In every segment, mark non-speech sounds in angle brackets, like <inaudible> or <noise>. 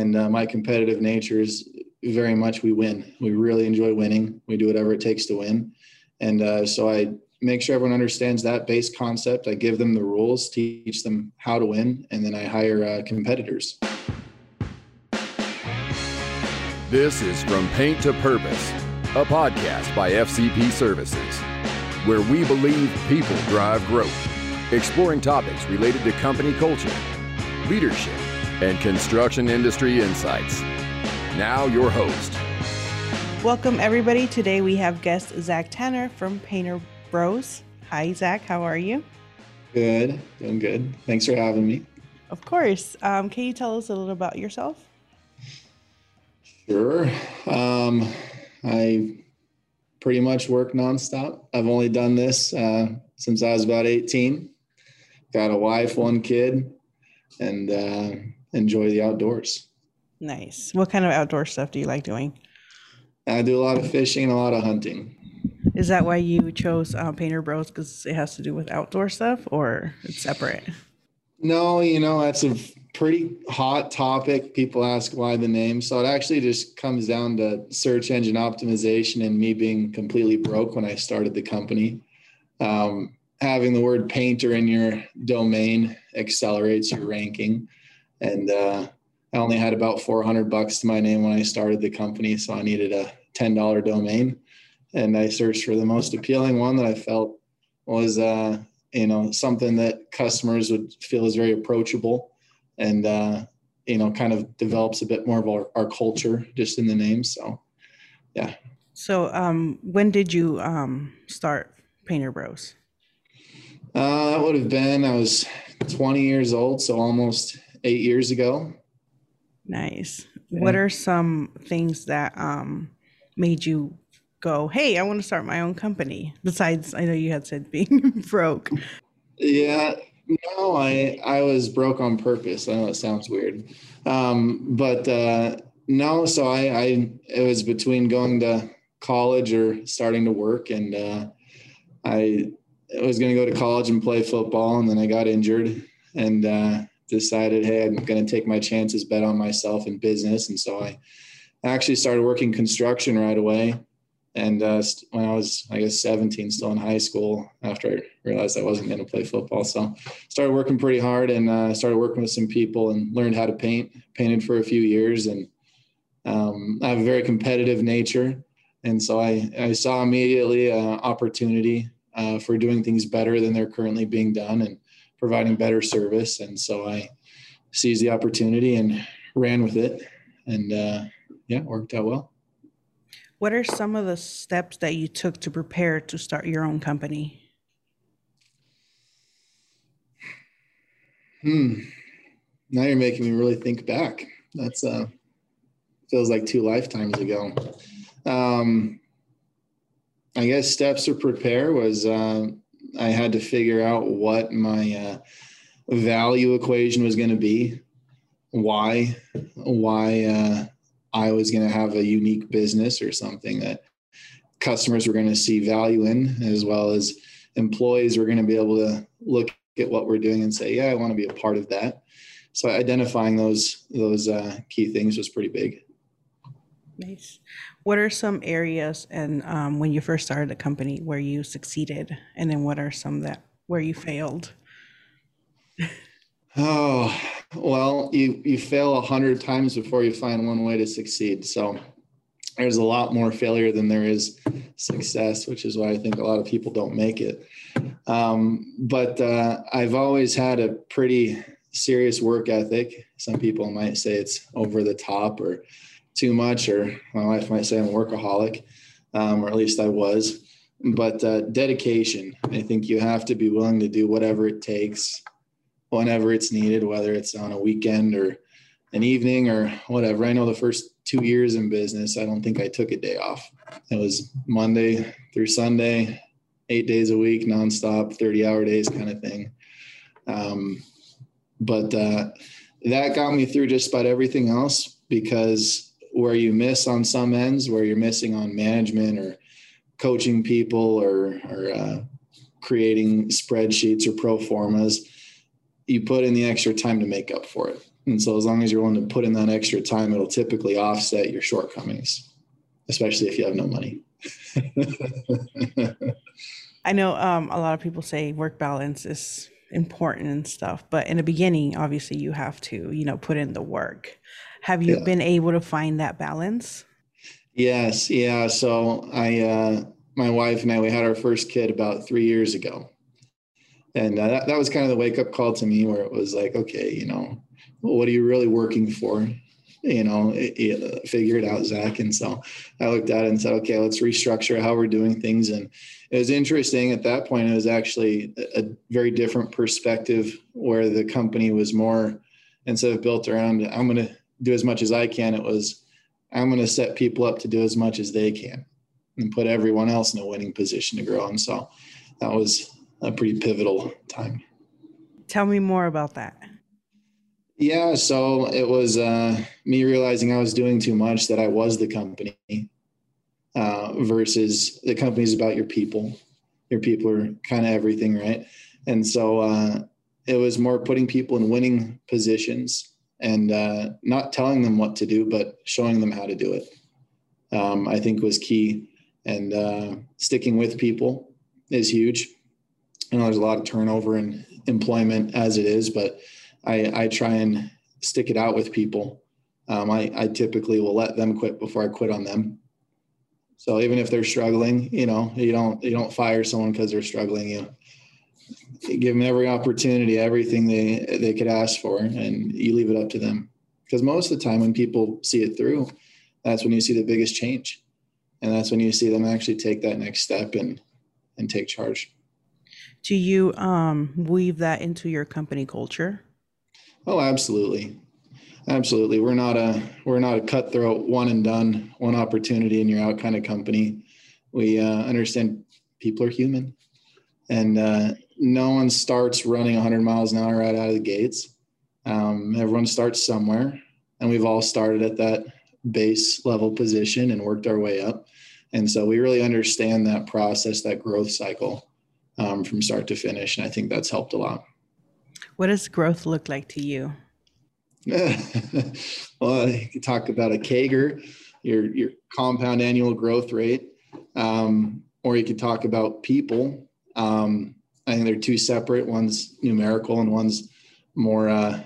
And uh, my competitive nature is very much we win. We really enjoy winning. We do whatever it takes to win. And uh, so I make sure everyone understands that base concept. I give them the rules, teach them how to win, and then I hire uh, competitors. This is From Paint to Purpose, a podcast by FCP Services, where we believe people drive growth, exploring topics related to company culture, leadership, and construction industry insights. Now, your host. Welcome, everybody. Today we have guest Zach Tanner from Painter Bros. Hi, Zach. How are you? Good. Doing good. Thanks for having me. Of course. Um, can you tell us a little about yourself? Sure. Um, I pretty much work nonstop. I've only done this uh, since I was about 18. Got a wife, one kid, and uh, enjoy the outdoors. Nice. What kind of outdoor stuff do you like doing? I do a lot of fishing and a lot of hunting. Is that why you chose uh, Painter Bros? Because it has to do with outdoor stuff, or it's separate? No, you know that's a pretty hot topic. People ask why the name. So it actually just comes down to search engine optimization and me being completely broke when I started the company. Um, having the word painter in your domain accelerates your ranking. And uh, I only had about 400 bucks to my name when I started the company. So I needed a $10 domain. And I searched for the most appealing one that I felt was, uh, you know, something that customers would feel is very approachable and uh, you know kind of develops a bit more of our, our culture just in the name so yeah so um, when did you um, start painter bros uh, that would have been i was 20 years old so almost eight years ago nice yeah. what are some things that um, made you go hey i want to start my own company besides i know you had said being <laughs> broke yeah no, I I was broke on purpose. I know it sounds weird, um, but uh, no. So I, I it was between going to college or starting to work, and uh, I was going to go to college and play football, and then I got injured, and uh, decided, hey, I'm going to take my chances, bet on myself in business, and so I actually started working construction right away. And uh, when I was, I guess, 17, still in high school, after I realized I wasn't going to play football, so started working pretty hard and uh, started working with some people and learned how to paint. Painted for a few years, and um, I have a very competitive nature, and so I, I saw immediately an opportunity uh, for doing things better than they're currently being done and providing better service. And so I seized the opportunity and ran with it, and uh, yeah, worked out well. What are some of the steps that you took to prepare to start your own company? Hmm. Now you're making me really think back. That's uh feels like two lifetimes ago. Um I guess steps to prepare was uh, I had to figure out what my uh, value equation was going to be, why, why uh, I was going to have a unique business or something that customers were going to see value in, as well as employees were going to be able to look at what we're doing and say, "Yeah, I want to be a part of that." So identifying those those uh, key things was pretty big. Nice. What are some areas and um, when you first started the company where you succeeded, and then what are some that where you failed? <laughs> oh, well, you you fail a hundred times before you find one way to succeed. So there's a lot more failure than there is success, which is why I think a lot of people don't make it. Um, but uh, I've always had a pretty serious work ethic. Some people might say it's over the top or too much, or my wife might say I'm a workaholic, um, or at least I was. But uh, dedication, I think you have to be willing to do whatever it takes whenever it's needed, whether it's on a weekend or an evening or whatever. I know the first two years in business, I don't think I took a day off. It was Monday through Sunday, eight days a week, nonstop, 30 hour days kind of thing. Um, but uh, that got me through just about everything else because where you miss on some ends, where you're missing on management or coaching people or, or uh, creating spreadsheets or pro formas, you put in the extra time to make up for it. And so as long as you're willing to put in that extra time, it'll typically offset your shortcomings, especially if you have no money. <laughs> I know um, a lot of people say work balance is important and stuff, but in the beginning, obviously, you have to, you know, put in the work. Have you Yeah. been able to find that balance? Yes, yeah. So I, uh, my wife and I, we had our first kid about three years ago, and uh, that, that was kind of the wake up call to me, where it was like, okay, you know, what are you really working for? You know, it, it, figure it out, Zach. And so I looked at it and said, okay, let's restructure how we're doing things. And it was interesting at that point. It was actually a, a very different perspective where the company was more instead of built around, I'm going to do as much as I can. It was I'm going to set people up to do as much as they can and put everyone else in a winning position to grow. And so that was a pretty pivotal time. Tell me more about that. Yeah. So it was uh, me realizing I was doing too much, that I was the company uh, versus the company is about your people. Your people are kind of everything, right? And so uh, it was more putting people in winning positions and uh, not telling them what to do, but showing them how to do it. Um, I think was key, and uh, sticking with people is huge. I know there's a lot of turnover in employment as it is, but I, I try and stick it out with people. Um, I, I typically will let them quit before I quit on them. So even if they're struggling, you know, you don't you don't fire someone because they're struggling. You, you give them every opportunity, everything they they could ask for, and you leave it up to them. Because most of the time, when people see it through, that's when you see the biggest change, and that's when you see them actually take that next step and and take charge. Do you um, weave that into your company culture? Oh, absolutely. Absolutely. We're not a we're not a cutthroat one and done, one opportunity and you're out kind of company. We uh, understand people are human, and uh, no one starts running 100 miles an hour right out of the gates. Um, everyone starts somewhere, and we've all started at that base level position and worked our way up. And so we really understand that process, that growth cycle um, from start to finish, and I think that's helped a lot. What does growth look like to you? <laughs> well, you could talk about a CAGR, your your compound annual growth rate, um, or you could talk about people. Um, I think they're two separate. One's numerical, and one's more, uh,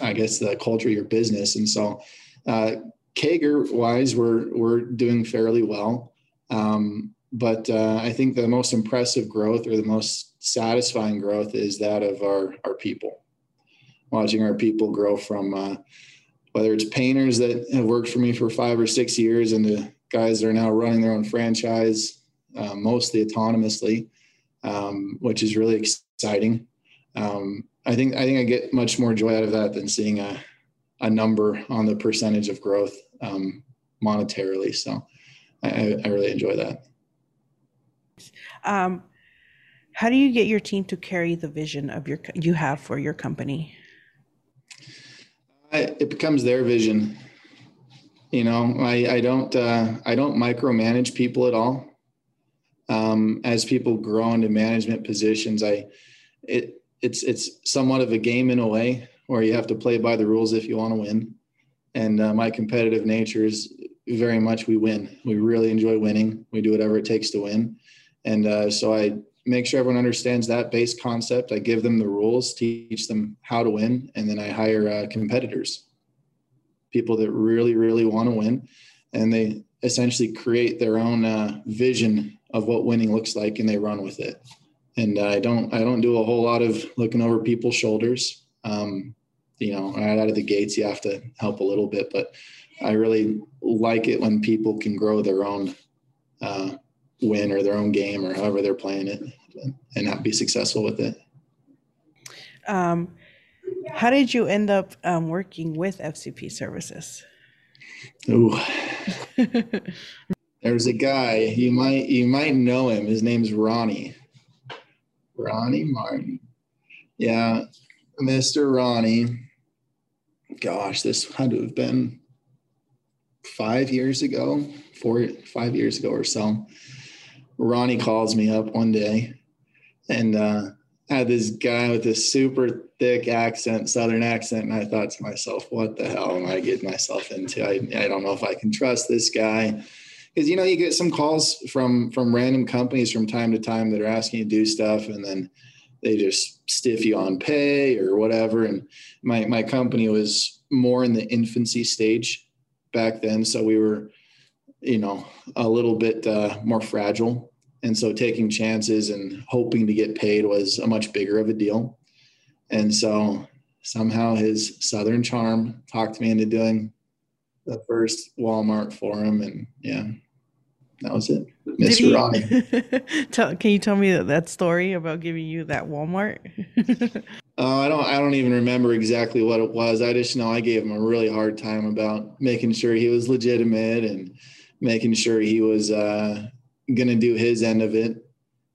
I guess, the culture of your business. And so, uh, CAGR wise, we're we're doing fairly well. Um, but uh, I think the most impressive growth or the most satisfying growth is that of our our people watching our people grow from uh, whether it's painters that have worked for me for five or six years and the guys that are now running their own franchise, uh, mostly autonomously, um, which is really exciting. Um, I think I think I get much more joy out of that than seeing a, a number on the percentage of growth um, monetarily. So I, I really enjoy that. Um, how do you get your team to carry the vision of your you have for your company? I, it becomes their vision. You know, I, I don't uh, I don't micromanage people at all. Um, as people grow into management positions, I it it's it's somewhat of a game in a way where you have to play by the rules if you want to win. And uh, my competitive nature is very much we win. We really enjoy winning. We do whatever it takes to win. And uh, so I make sure everyone understands that base concept. I give them the rules, teach them how to win, and then I hire uh, competitors, people that really, really want to win, and they essentially create their own uh, vision of what winning looks like, and they run with it. And I don't, I don't do a whole lot of looking over people's shoulders. Um, you know, right out of the gates, you have to help a little bit, but I really like it when people can grow their own uh, win or their own game or however they're playing it and not be successful with it. Um, how did you end up um, working with FCP Services? Ooh, <laughs> there's a guy you might you might know him. His name's Ronnie. Ronnie Martin. Yeah, Mr. Ronnie. Gosh, this had to have been five years ago, four, five years ago or so. Ronnie calls me up one day and uh, had this guy with this super thick accent, Southern accent. And I thought to myself, what the hell am I getting myself into? I, I don't know if I can trust this guy. Because, you know, you get some calls from, from random companies from time to time that are asking you to do stuff. And then they just stiff you on pay or whatever. And my, my company was more in the infancy stage back then. So we were, you know, a little bit uh, more fragile and so taking chances and hoping to get paid was a much bigger of a deal. And so somehow his Southern charm talked me into doing the first Walmart for him. And yeah, that was it. Mr. Ronnie. <laughs> tell, can you tell me that, that story about giving you that Walmart? <laughs> uh, I don't. I don't even remember exactly what it was. I just know I gave him a really hard time about making sure he was legitimate and making sure he was uh, going to do his end of it.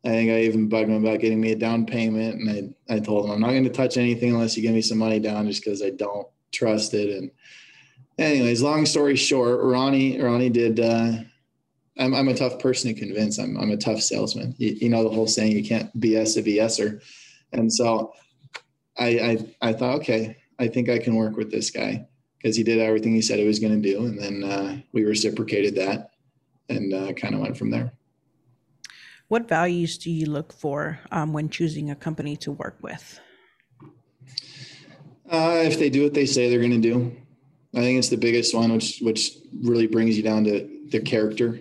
I think I even bugged him about getting me a down payment, and I I told him I'm not going to touch anything unless you give me some money down, just because I don't trust it. And anyways, long story short, Ronnie Ronnie did. Uh, I'm I'm a tough person to convince. I'm I'm a tough salesman. You, you know the whole saying, you can't BS a BSer, and so I I I thought, okay, I think I can work with this guy because he did everything he said he was going to do, and then uh, we reciprocated that, and uh, kind of went from there. What values do you look for um, when choosing a company to work with? Uh, if they do what they say they're going to do, I think it's the biggest one, which which really brings you down to the character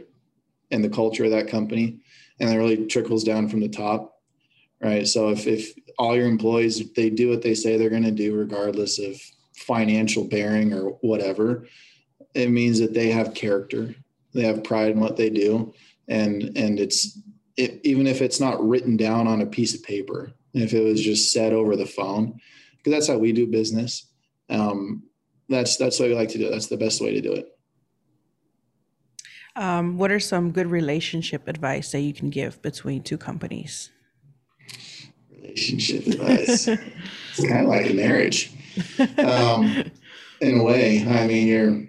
and the culture of that company, and it really trickles down from the top, right? So if if all your employees they do what they say they're going to do, regardless of financial bearing or whatever, it means that they have character, they have pride in what they do, and and it's it, even if it's not written down on a piece of paper, if it was just said over the phone, because that's how we do business. Um, that's that's what we like to do. That's the best way to do it. Um, what are some good relationship advice that you can give between two companies? Relationship advice. it's kind of like a marriage, um, in a way. I mean, you're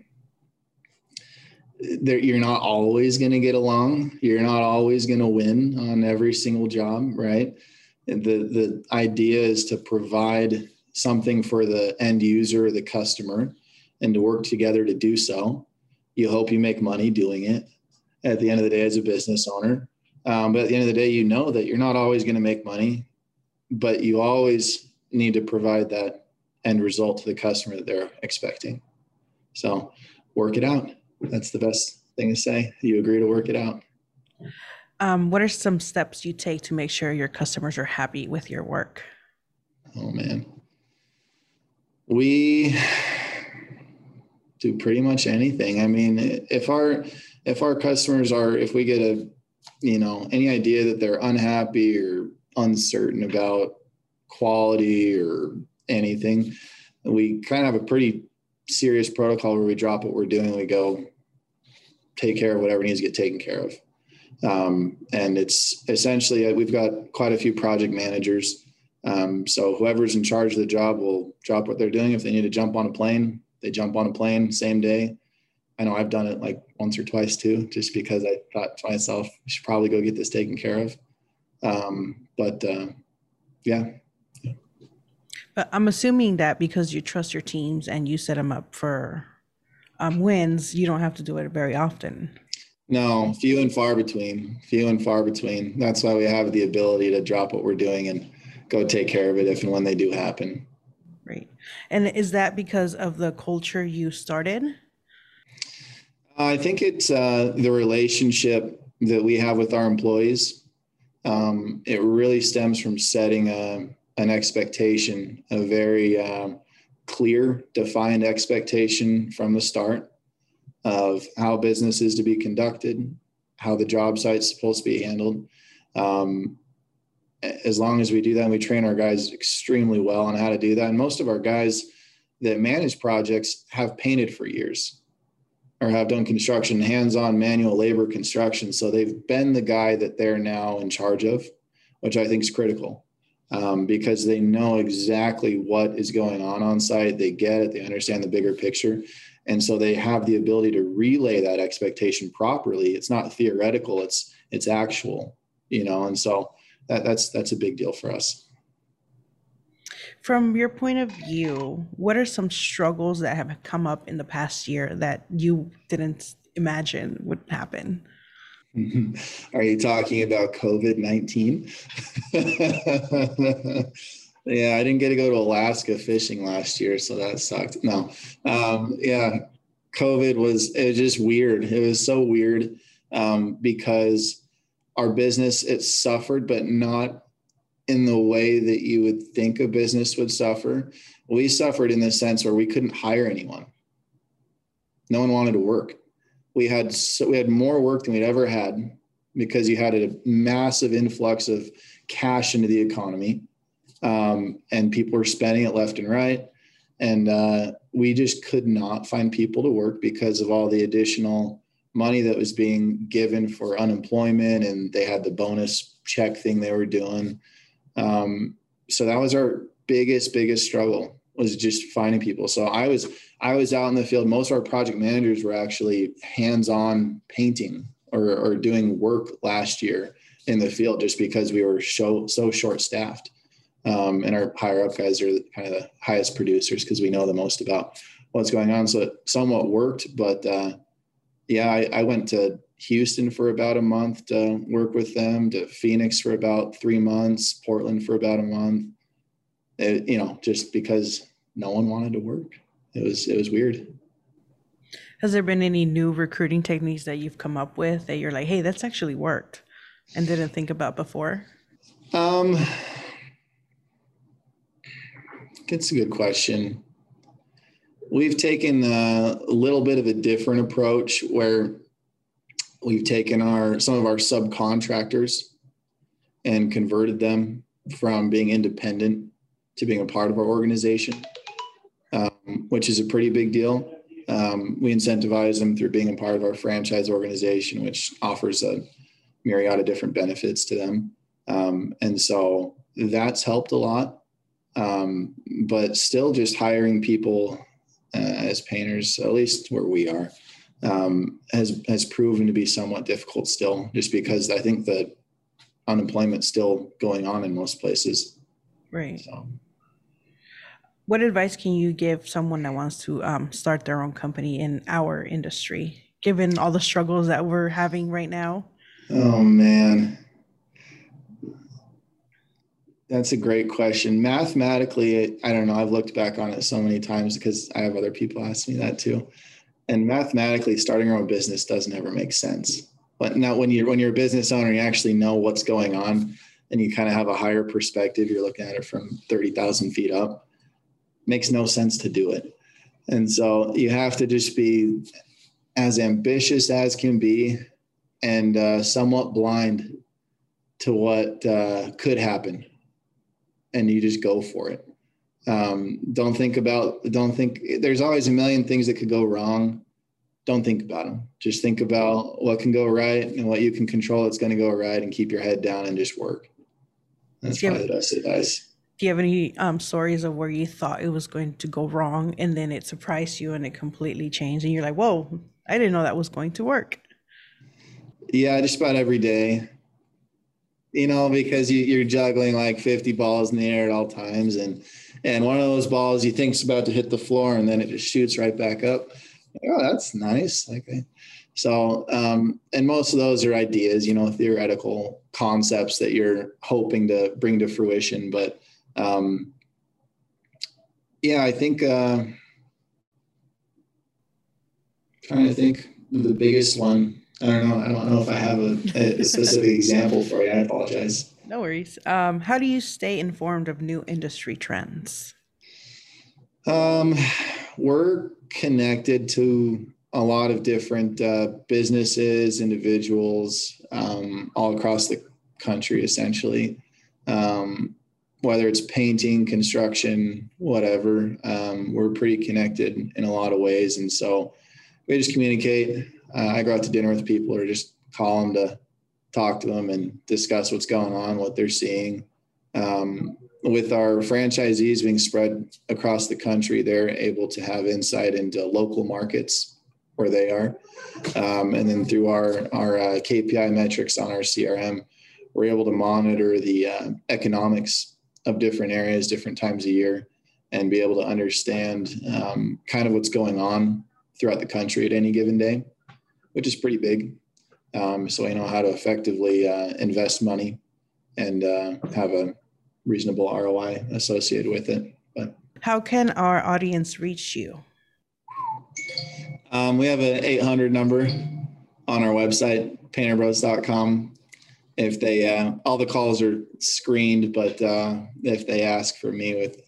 you're not always going to get along. You're not always going to win on every single job, right? The the idea is to provide something for the end user or the customer, and to work together to do so. You hope you make money doing it. At the end of the day, as a business owner, um, but at the end of the day, you know that you're not always going to make money, but you always need to provide that end result to the customer that they're expecting. So work it out that's the best thing to say. You agree to work it out. Um, what are some steps you take to make sure your customers are happy with your work? Oh man, we do pretty much anything. I mean, if our if our customers are if we get a you know any idea that they're unhappy or uncertain about quality or anything, we kind of have a pretty serious protocol where we drop what we're doing. We go take care of whatever needs to get taken care of. Um, and it's essentially, uh, we've got quite a few project managers. Um, so whoever's in charge of the job will drop what they're doing. If they need to jump on a plane, they jump on a plane same day. I know I've done it like once or twice too, just because I thought to myself, I should probably go get this taken care of. Um, but uh, yeah, but I'm assuming that because you trust your teams and you set them up for um, wins, you don't have to do it very often. No, few and far between. Few and far between. That's why we have the ability to drop what we're doing and go take care of it if and when they do happen. Right. And is that because of the culture you started? I think it's uh, the relationship that we have with our employees. Um, it really stems from setting a, an expectation, a very um, clear, defined expectation from the start of how business is to be conducted, how the job site's supposed to be handled. Um, as long as we do that, we train our guys extremely well on how to do that. And most of our guys that manage projects have painted for years or have done construction, hands on manual labor construction. So they've been the guy that they're now in charge of, which I think is critical um, because they know exactly what is going on on site. They get it, they understand the bigger picture. And so they have the ability to relay that expectation properly. It's not theoretical, it's it's actual, you know, and so that, that's that's a big deal for us. from your point of view, what are some struggles that have come up in the past year that you didn't imagine would happen? <laughs> Are you talking about COVID 19? <laughs> yeah, I didn't get to go to Alaska fishing last year, so that sucked. No, um, yeah, COVID was, it was just weird. It was so weird um, because our business, it suffered, but not in the way that you would think a business would suffer. We suffered in the sense where we couldn't hire anyone. No one wanted to work. We had so we had more work than we'd ever had because you had a massive influx of cash into the economy, um, and people were spending it left and right. And uh, we just could not find people to work because of all the additional money that was being given for unemployment, and they had the bonus check thing they were doing um, so that was our biggest, biggest struggle was just finding people. So I was, I was out in the field. Most of our project managers were actually hands-on painting or, or doing work last year in the field just because we were so, so short staffed. Um, and our higher up guys are kind of the highest producers because we know the most about what's going on. So it somewhat worked, but uh, yeah, I, I, went to Houston for about a month to work with them, to Phoenix for about three months, Portland for about a month. It, you know, just because no one wanted to work. It was it was weird. Has there been any new recruiting techniques that you've come up with that you're like, hey, that's actually worked and didn't think about before? Um, that's a good question. We've taken a little bit of a different approach where we've taken our some of our subcontractors and converted them from being independent to being a part of our organization, um, which is a pretty big deal. Um, we incentivize them through being a part of our franchise organization, which offers a myriad of different benefits to them. Um, and so that's helped a lot. Um, but still, just hiring people uh, as painters, at least where we are, um, has has proven to be somewhat difficult still, just because I think the unemployment's still going on in most places. Right. So. What advice can you give someone that wants to um, start their own company in our industry, given all the struggles that we're having right now? Oh man, that's a great question. Mathematically, I don't know. I've looked back on it so many times because I have other people ask me that too. And mathematically starting your own business doesn't ever make sense. But now when you're when you're a business owner you actually know what's going on and you kind of have a higher perspective. You're looking at it from 30,000 feet up. Makes no sense to do it. And so you have to just be as ambitious as can be and uh, somewhat blind to what uh, could happen and you just go for it um, don't think about, don't think, there's always a million things that could go wrong. Don't think about them. Just think about what can go right and what you can control that's going to go right and keep your head down and just work. That's probably the best advice. Do you have any um, stories of where you thought it was going to go wrong and then it surprised you and it completely changed and you're like, whoa, I didn't know that was going to work? Yeah, just about every day you know, because you, are juggling like 50 balls in the air at all times. And, and one of those balls you think's about to hit the floor and then it just shoots right back up. oh, that's nice. Like, so, um, and most of those are ideas, you know, theoretical concepts that you're hoping to bring to fruition. But, um, yeah, I think, uh, trying to think the biggest one I don't know. I don't know if I have a, a specific example for you. I apologize. No worries. Um, how do you stay informed of new industry trends? Um, we're connected to a lot of different uh, businesses, individuals, um, all across the country, essentially. Um, whether it's painting, construction, whatever, um, we're pretty connected in a lot of ways, and so we just communicate uh, I go out to dinner with people or just call them to talk to them and discuss what's going on, what they're seeing. Um, with our franchisees being spread across the country, they're able to have insight into local markets where they are. Um, and then through our, our uh, KPI metrics on our CRM, we're able to monitor the uh, economics of different areas, different times a year, and be able to understand um, kind of what's going on throughout the country at any given day, which is pretty big. Um, so I know how to effectively uh, invest money and uh, have a reasonable ROI associated with it. But how can our audience reach you? Um, we have an 800 number on our website, painterbros.com. If they, uh, all the calls are screened, but uh, if they ask for me with,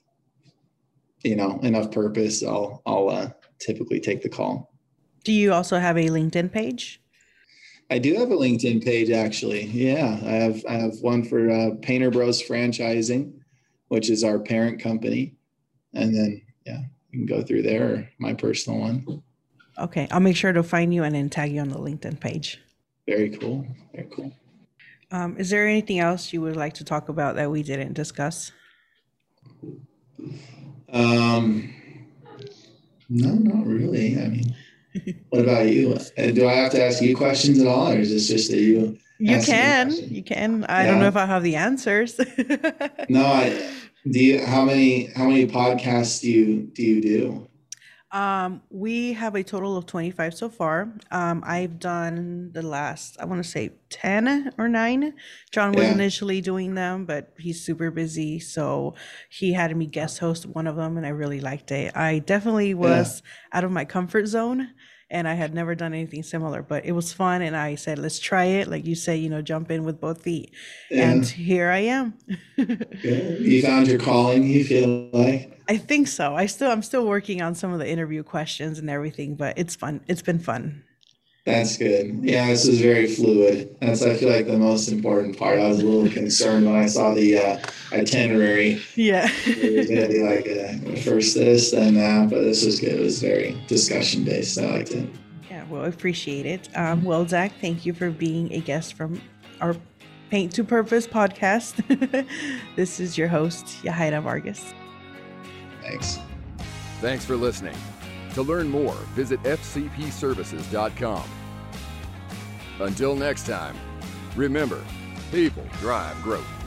you know, enough purpose, I'll, I'll uh, typically take the call. Do you also have a LinkedIn page? I do have a LinkedIn page actually. Yeah, I have I have one for uh, Painter Bros Franchising, which is our parent company, and then yeah, you can go through there or my personal one. Okay, I'll make sure to find you and then tag you on the LinkedIn page. Very cool. Very cool. Um, is there anything else you would like to talk about that we didn't discuss? Um, no, not really. I mean. What about you? Do I have to ask you questions at all, or is this just that you? You can. You can. I yeah. don't know if I have the answers. <laughs> no, I do. You, how many how many podcasts do you do you do? Um, we have a total of 25 so far. Um, I've done the last, I want to say 10 or 9. John was yeah. initially doing them, but he's super busy. So he had me guest host one of them, and I really liked it. I definitely was yeah. out of my comfort zone and I had never done anything similar, but it was fun. And I said, let's try it. Like you say, you know, jump in with both feet. Yeah. And here I am. <laughs> you found your calling, you feel like? I think so. I still, I'm still working on some of the interview questions and everything, but it's fun. It's been fun. That's good. Yeah, this is very fluid. That's I feel like the most important part. I was a little concerned when I saw the uh, itinerary. Yeah, <laughs> it was gonna be like a, first this then that, but this was good. It was very discussion based. I liked it. Yeah, well, appreciate it. Um, well, Zach, thank you for being a guest from our Paint to Purpose podcast. <laughs> this is your host, Yahaira Vargas. Thanks. Thanks for listening. To learn more, visit fcpservices.com. Until next time, remember, people drive growth.